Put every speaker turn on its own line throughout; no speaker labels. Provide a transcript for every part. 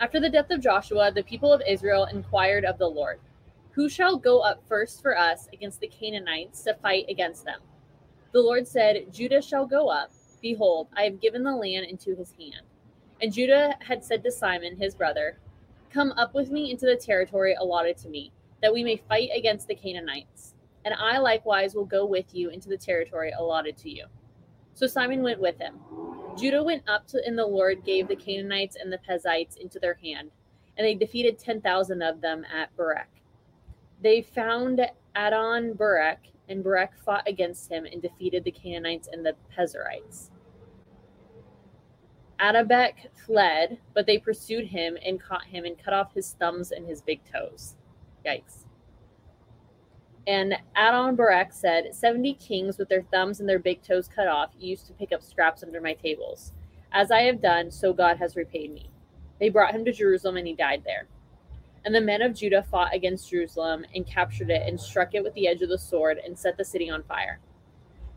After the death of Joshua, the people of Israel inquired of the Lord, Who shall go up first for us against the Canaanites to fight against them? The Lord said, Judah shall go up. Behold, I have given the land into his hand. And Judah had said to Simeon, his brother, Come up with me into the territory allotted to me, that we may fight against the Canaanites. And I likewise will go with you into the territory allotted to you. So Simeon went with him. Judah went up to, and the Lord gave the Canaanites and the Perizzites into their hand, and they defeated 10,000 of them at Bezek. They found Adoni-bezek, and Bezek fought against him and defeated the Canaanites and the Perizzites. Adabek fled, but they pursued him and caught him and cut off his thumbs and his big toes. Yikes. And Adoni-bezek said, 70 kings with their thumbs and their big toes cut off used to pick up scraps under my tables. As I have done, so God has repaid me. They brought him to Jerusalem and he died there. And the men of Judah fought against Jerusalem and captured it and struck it with the edge of the sword and set the city on fire.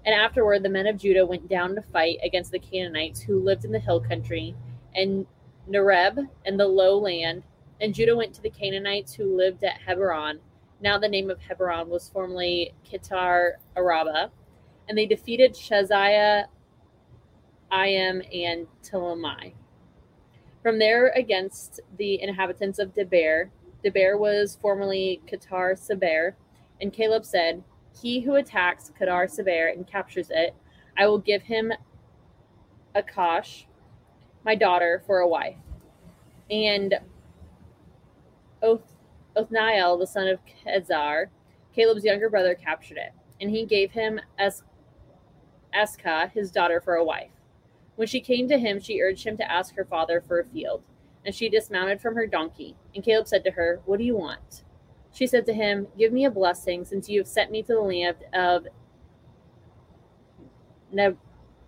And afterward, the men of Judah went down to fight against the Canaanites who lived in the hill country and Negeb and the low land. And Judah went to the Canaanites who lived at Hebron now the name of Hebron was formerly Kitar Araba, and they defeated Shaziah, Iam, and Talmai. From there, against the inhabitants of Debir, Debir was formerly Kiriath-sepher, and Caleb said, He who attacks Kiriath-sepher and captures it, I will give him Achsah, my daughter, for a wife. And Oth Othniel, the son of Kenaz, Caleb's younger brother, captured it, and he gave him Achsah, his daughter, for a wife. When she came to him, she urged him to ask her father for a field, and she dismounted from her donkey. And Caleb said to her, What do you want? She said to him, Give me a blessing, since you have sent me to the land of ne-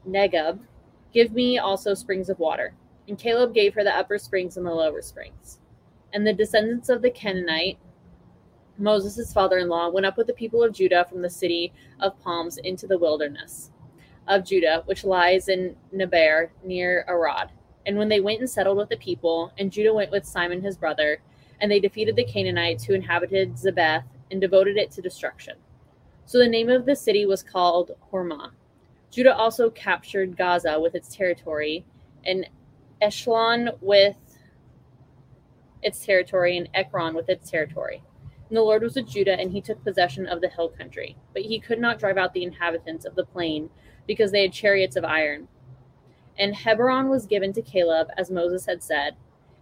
Negeb. Give me also springs of water. And Caleb gave her the upper springs and the lower springs. And the descendants of the Kenite, Moses' father in law, went up with the people of Judah from the city of palms into the wilderness of Judah, which lies in Negeb near Arad. And when they went and settled with the people, and Judah went with Simeon his brother, and they defeated the Canaanites who inhabited Zephath and devoted it to destruction. So the name of the city was called Hormah. Judah also captured Gaza with its territory, and Ashkelon with its territory, and Ekron with its territory. And the Lord was with Judah, and he took possession of the hill country. But he could not drive out the inhabitants of the plain, because they had chariots of iron. And Hebron was given to Caleb, as Moses had said,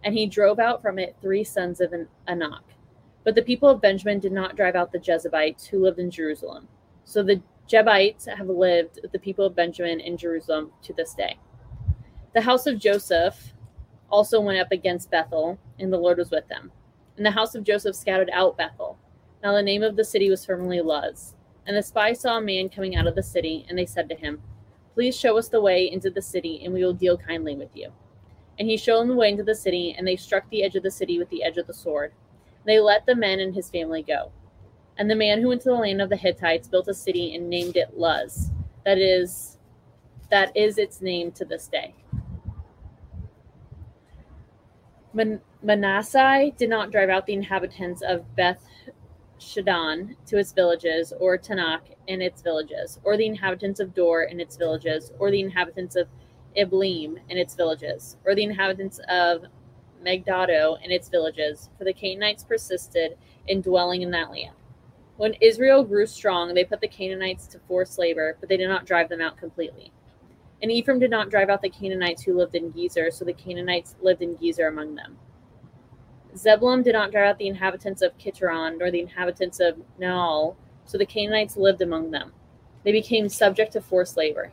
and he drove out from it three sons of Anak. But the people of Benjamin did not drive out the Jebusites who lived in Jerusalem. So the Jebusites have lived with the people of Benjamin in Jerusalem to this day. The house of Joseph also went up against Bethel, and the Lord was with them. And the house of Joseph scattered out Bethel. Now the name of the city was formerly Luz. And the spies saw a man coming out of the city, and they said to him, Please show us the way into the city, and we will deal kindly with you. And he showed them the way into the city, and they struck the edge of the city with the edge of the sword. They let the man and his family go. And the man who went to the land of the Hittites built a city and named it Luz. That is, that is its name to this day. Man- Manasseh did not drive out the inhabitants of Beth Shaddan to its villages, or Taanach and its villages, or the inhabitants of Dor and its villages, or the inhabitants of Ibleam and its villages, or the inhabitants of Megiddo and its villages, for the Canaanites persisted in dwelling in that land. When Israel grew strong, they put the Canaanites to forced labor, but they did not drive them out completely. And Ephraim did not drive out the Canaanites who lived in Gezer, so the Canaanites lived in Gezer among them. Zebulun did not drive out the inhabitants of Kitron, nor the inhabitants of Naal, so the Canaanites lived among them. They became subject to forced labor.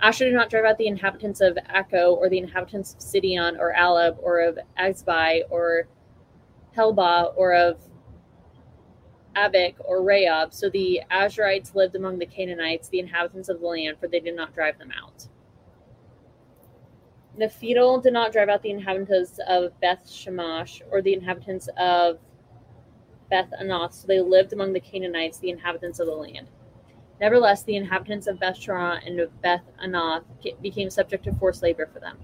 Asher did not drive out the inhabitants of Akko, or the inhabitants of Sidon, or Ahlab, or of Achzib, or Helbah, or of Aphik, or Raab. So the Asherites lived among the Canaanites, the inhabitants of the land, for they did not drive them out. Naphtali did not drive out the inhabitants of Beth Shemesh, or the inhabitants of Beth Anath, so they lived among the Canaanites, the inhabitants of the land. Nevertheless, the inhabitants of Beth Shara and of Beth Anath became subject to forced labor for them.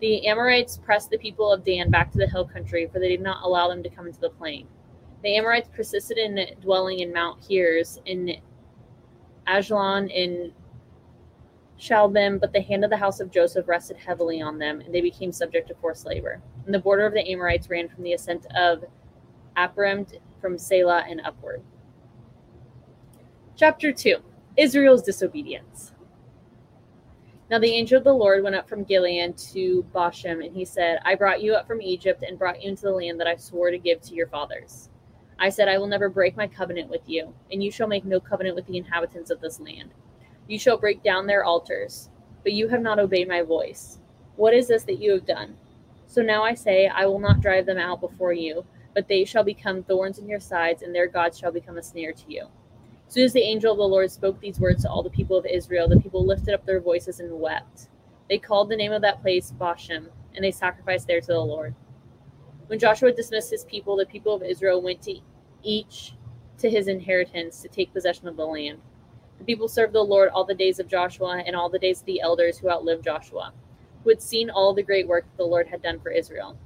The Amorites pressed the people of Dan back to the hill country, for they did not allow them to come into the plain. The Amorites persisted in dwelling in Mount Heres, in Aijalon, in Shaalbim, but the hand of the house of Joseph rested heavily on them, and they became subject to forced labor. And the border of the Amorites ran from the ascent of Aparim from Sela and upward. Chapter 2 Israel's disobedience. Now the angel of the Lord went up from Gilead to Bochim, and he said, I brought you up from Egypt and brought you into the land that I swore to give to your fathers. I said, I will never break my covenant with you, and you shall make no covenant with the inhabitants of this land. You shall break down their altars, but you have not obeyed my voice. What is this that you have done? So now I say, I will not drive them out before you, but they shall become thorns in your sides, and their gods shall become a snare to you. As soon as the angel of the Lord spoke these words to all the people of Israel, the people lifted up their voices and wept. They called the name of that place Bochim, and they sacrificed there to the Lord. When Joshua dismissed his people, the people of Israel went to each to his inheritance to take possession of the land. The people served the Lord all the days of Joshua and all the days of the elders who outlived Joshua, who had seen all the great work that the Lord had done for Israel.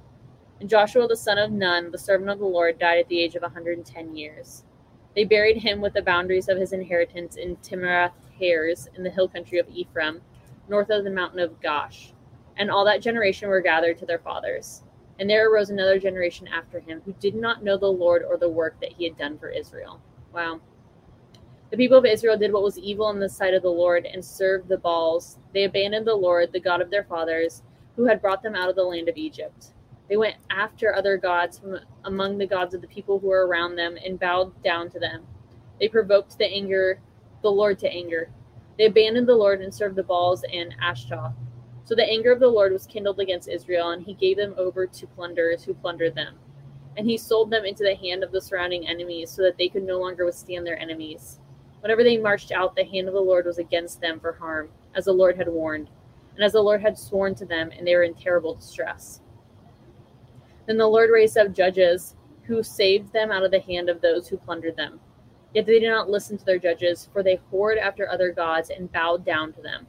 And Joshua the son of Nun, the servant of the Lord, died at the age of 110 years. They buried him with the boundaries of his inheritance in Timnath Heres in the hill country of Ephraim, north of the mountain of Gaash. And all that generation were gathered to their fathers. And there arose another generation after him who did not know the Lord or the work that he had done for Israel. Wow. The people of Israel did what was evil in the sight of the Lord and served the Baals. They abandoned the Lord, the God of their fathers, who had brought them out of the land of Egypt. They went after other gods from among the gods of the people who were around them and bowed down to them. They provoked the anger, the Lord to anger. They abandoned the Lord and served the Baals and Ashtaroth. So the anger of the Lord was kindled against Israel, and he gave them over to plunderers who plundered them. And he sold them into the hand of the surrounding enemies, so that they could no longer withstand their enemies. Whenever they marched out, the hand of the Lord was against them for harm, as the Lord had warned, and as the Lord had sworn to them, and they were in terrible distress. Then the Lord raised up judges who saved them out of the hand of those who plundered them. Yet they did not listen to their judges, for they whored after other gods and bowed down to them.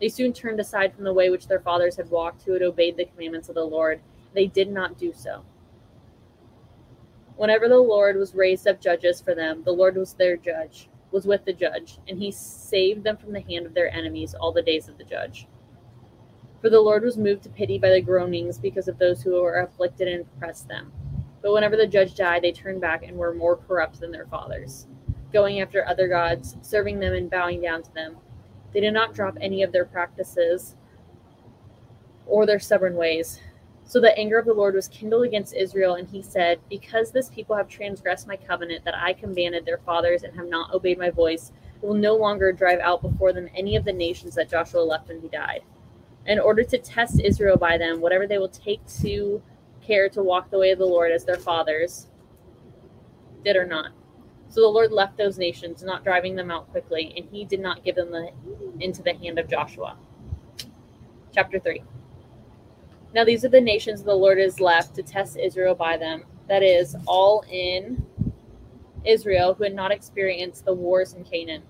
They soon turned aside from the way which their fathers had walked, who had obeyed the commandments of the Lord. They did not do so. Whenever the Lord was raised up judges for them, the Lord was their judge, was with the judge, and he saved them from the hand of their enemies all the days of the judge. For the Lord was moved to pity by the groanings because of those who were afflicted and oppressed them. But whenever the judge died, they turned back and were more corrupt than their fathers, going after other gods, serving them and bowing down to them. They did not drop any of their practices or their stubborn ways. So the anger of the Lord was kindled against Israel, and he said, Because this people have transgressed my covenant that I commanded their fathers and have not obeyed my voice, I will no longer drive out before them any of the nations that Joshua left when he died in order to test Israel by them, whatever they will take to care to walk the way of the Lord as their fathers did or not. So the Lord left those nations, not driving them out quickly, and he did not give them the, into the hand of Joshua. Chapter 3. Now these are the nations the Lord has left to test Israel by them. That is, all in Israel who had not experienced the wars in Canaan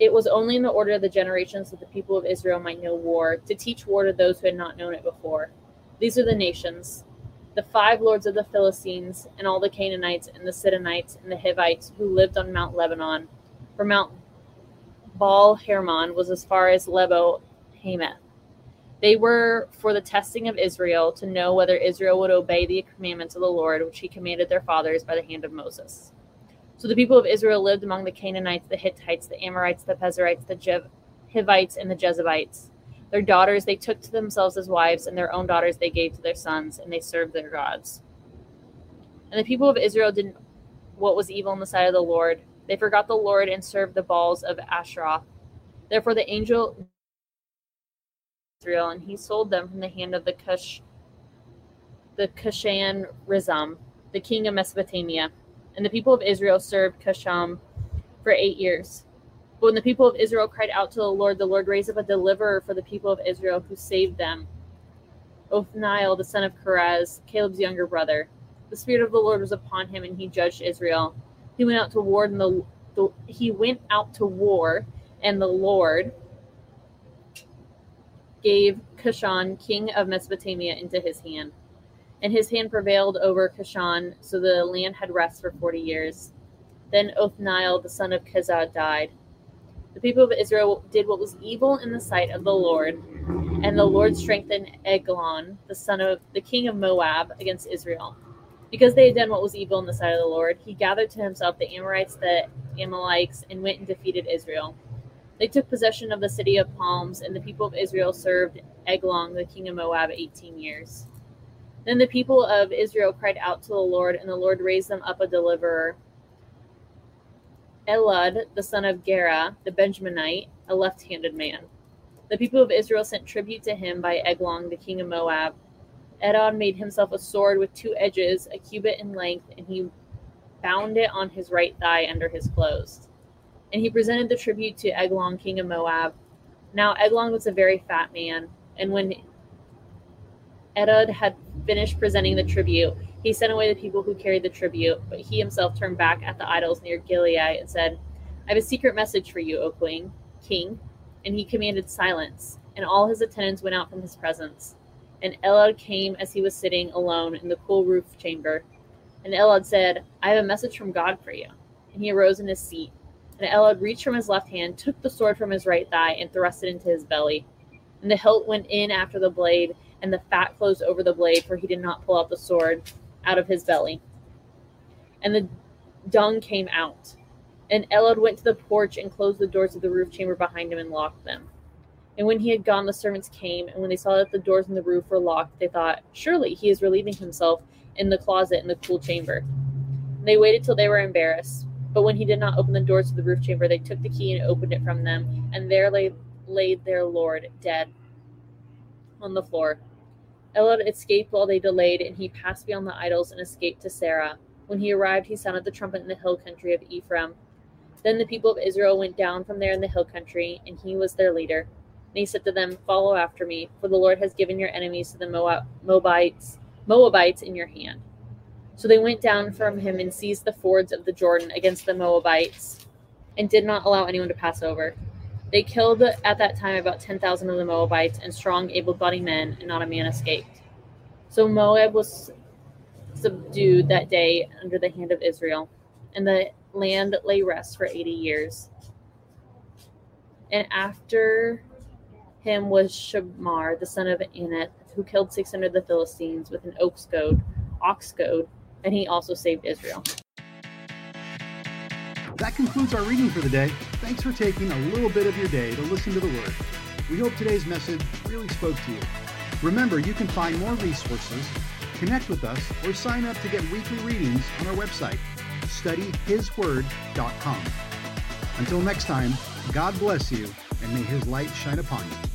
it was only in the order of the generations that the people of Israel might know war, to teach war to those who had not known it before. These are the nations the five lords of the Philistines, and all the Canaanites, and the Sidonites, and the Hivites who lived on Mount Lebanon. For Mount Baal Hermon was as far as Lebo Hamath. They were for the testing of Israel to know whether Israel would obey the commandments of the Lord, which he commanded their fathers by the hand of Moses. So the people of Israel lived among the Canaanites, the Hittites, the Amorites, the Perizzites, the Hivites, and the Jebusites. Their daughters they took to themselves as wives, and their own daughters they gave to their sons, and they served their gods. And the people of Israel did what was evil in the sight of the Lord. They forgot the Lord and served the Baals of Asherah. Therefore, the angel Israel, and he sold them from the hand of the Cush, the Cushan Rizam, the king of Mesopotamia. And the people of Israel served Cushan for eight years. But when the people of Israel cried out to the Lord, the Lord raised up a deliverer for the people of Israel who saved them. Othniel, the son of Kenaz, Caleb's younger brother. The spirit of the Lord was upon him, and he judged Israel. He went out to war, and the, the he went out to war, and the Lord gave Cushan, king of Mesopotamia, into his hand. And his hand prevailed over Cushan, so the land had rest for forty years. Then Othniel, the son of Kenaz, died. The people of Israel did what was evil in the sight of the Lord, and the Lord strengthened Eglon, the son of the king of Moab, against Israel. Because they had done what was evil in the sight of the Lord, he gathered to himself the Amorites, the Amalekites, and went and defeated Israel. They took possession of the city of palms, and the people of Israel served Eglon, the king of Moab, 18 years. Then the people of Israel cried out to the Lord, and the Lord raised them up a deliverer. Ehud, the son of Gera, the Benjaminite, a left handed man. The people of Israel sent tribute to him by Eglon, the king of Moab. Ehud made himself a sword with two edges, a cubit in length, and he bound it on his right thigh under his clothes. And he presented the tribute to Eglon, king of Moab. Now Eglon was a very fat man, and when Ehud had finished presenting the tribute, he sent away the people who carried the tribute, but he himself turned back at the idols near Gilead and said, I have a secret message for you, O Queen, King. And he commanded silence, and all his attendants went out from his presence. And Ehud came as he was sitting alone in the cool roof chamber. And Ehud said, I have a message from God for you. And he arose in his seat. And Ehud reached from his left hand, took the sword from his right thigh, and thrust it into his belly. And the hilt went in after the blade, and the fat closed over the blade, for he did not pull out the sword out of his belly. And the dung came out. And Ehud went to the porch and closed the doors of the roof chamber behind him and locked them. And when he had gone, the servants came, and when they saw that the doors in the roof were locked, they thought, Surely he is relieving himself in the closet in the cool chamber. And they waited till they were embarrassed. But when he did not open the doors of the roof chamber, they took the key and opened it from them, and there lay, laid their Lord dead on the floor. Ehud escaped while they delayed, and he passed beyond the idols and escaped to Seirah. When he arrived, he sounded the trumpet in the hill country of Ephraim. Then the people of Israel went down from there in the hill country, and he was their leader. And he said to them, Follow after me, for the Lord has given your enemies to the Moab- Moabites, Moabites in your hand. So they went down from him and seized the fords of the Jordan against the Moabites, and did not allow anyone to pass over. They killed at that time about 10,000 of the Moabites and strong, able bodied men, and not a man escaped. So Moab was subdued that day under the hand of Israel, and the land lay rest for 80 years. And after him was Shamgar, the son of Anath, who killed 600 of the Philistines with an ox goad, ox goad, and he also saved Israel.
That concludes our reading for the day. Thanks for taking a little bit of your day to listen to the Word. We hope today's message really spoke to you. Remember, you can find more resources, connect with us, or sign up to get weekly readings on our website, studyhisword.com. Until next time, God bless you, and may His light shine upon you.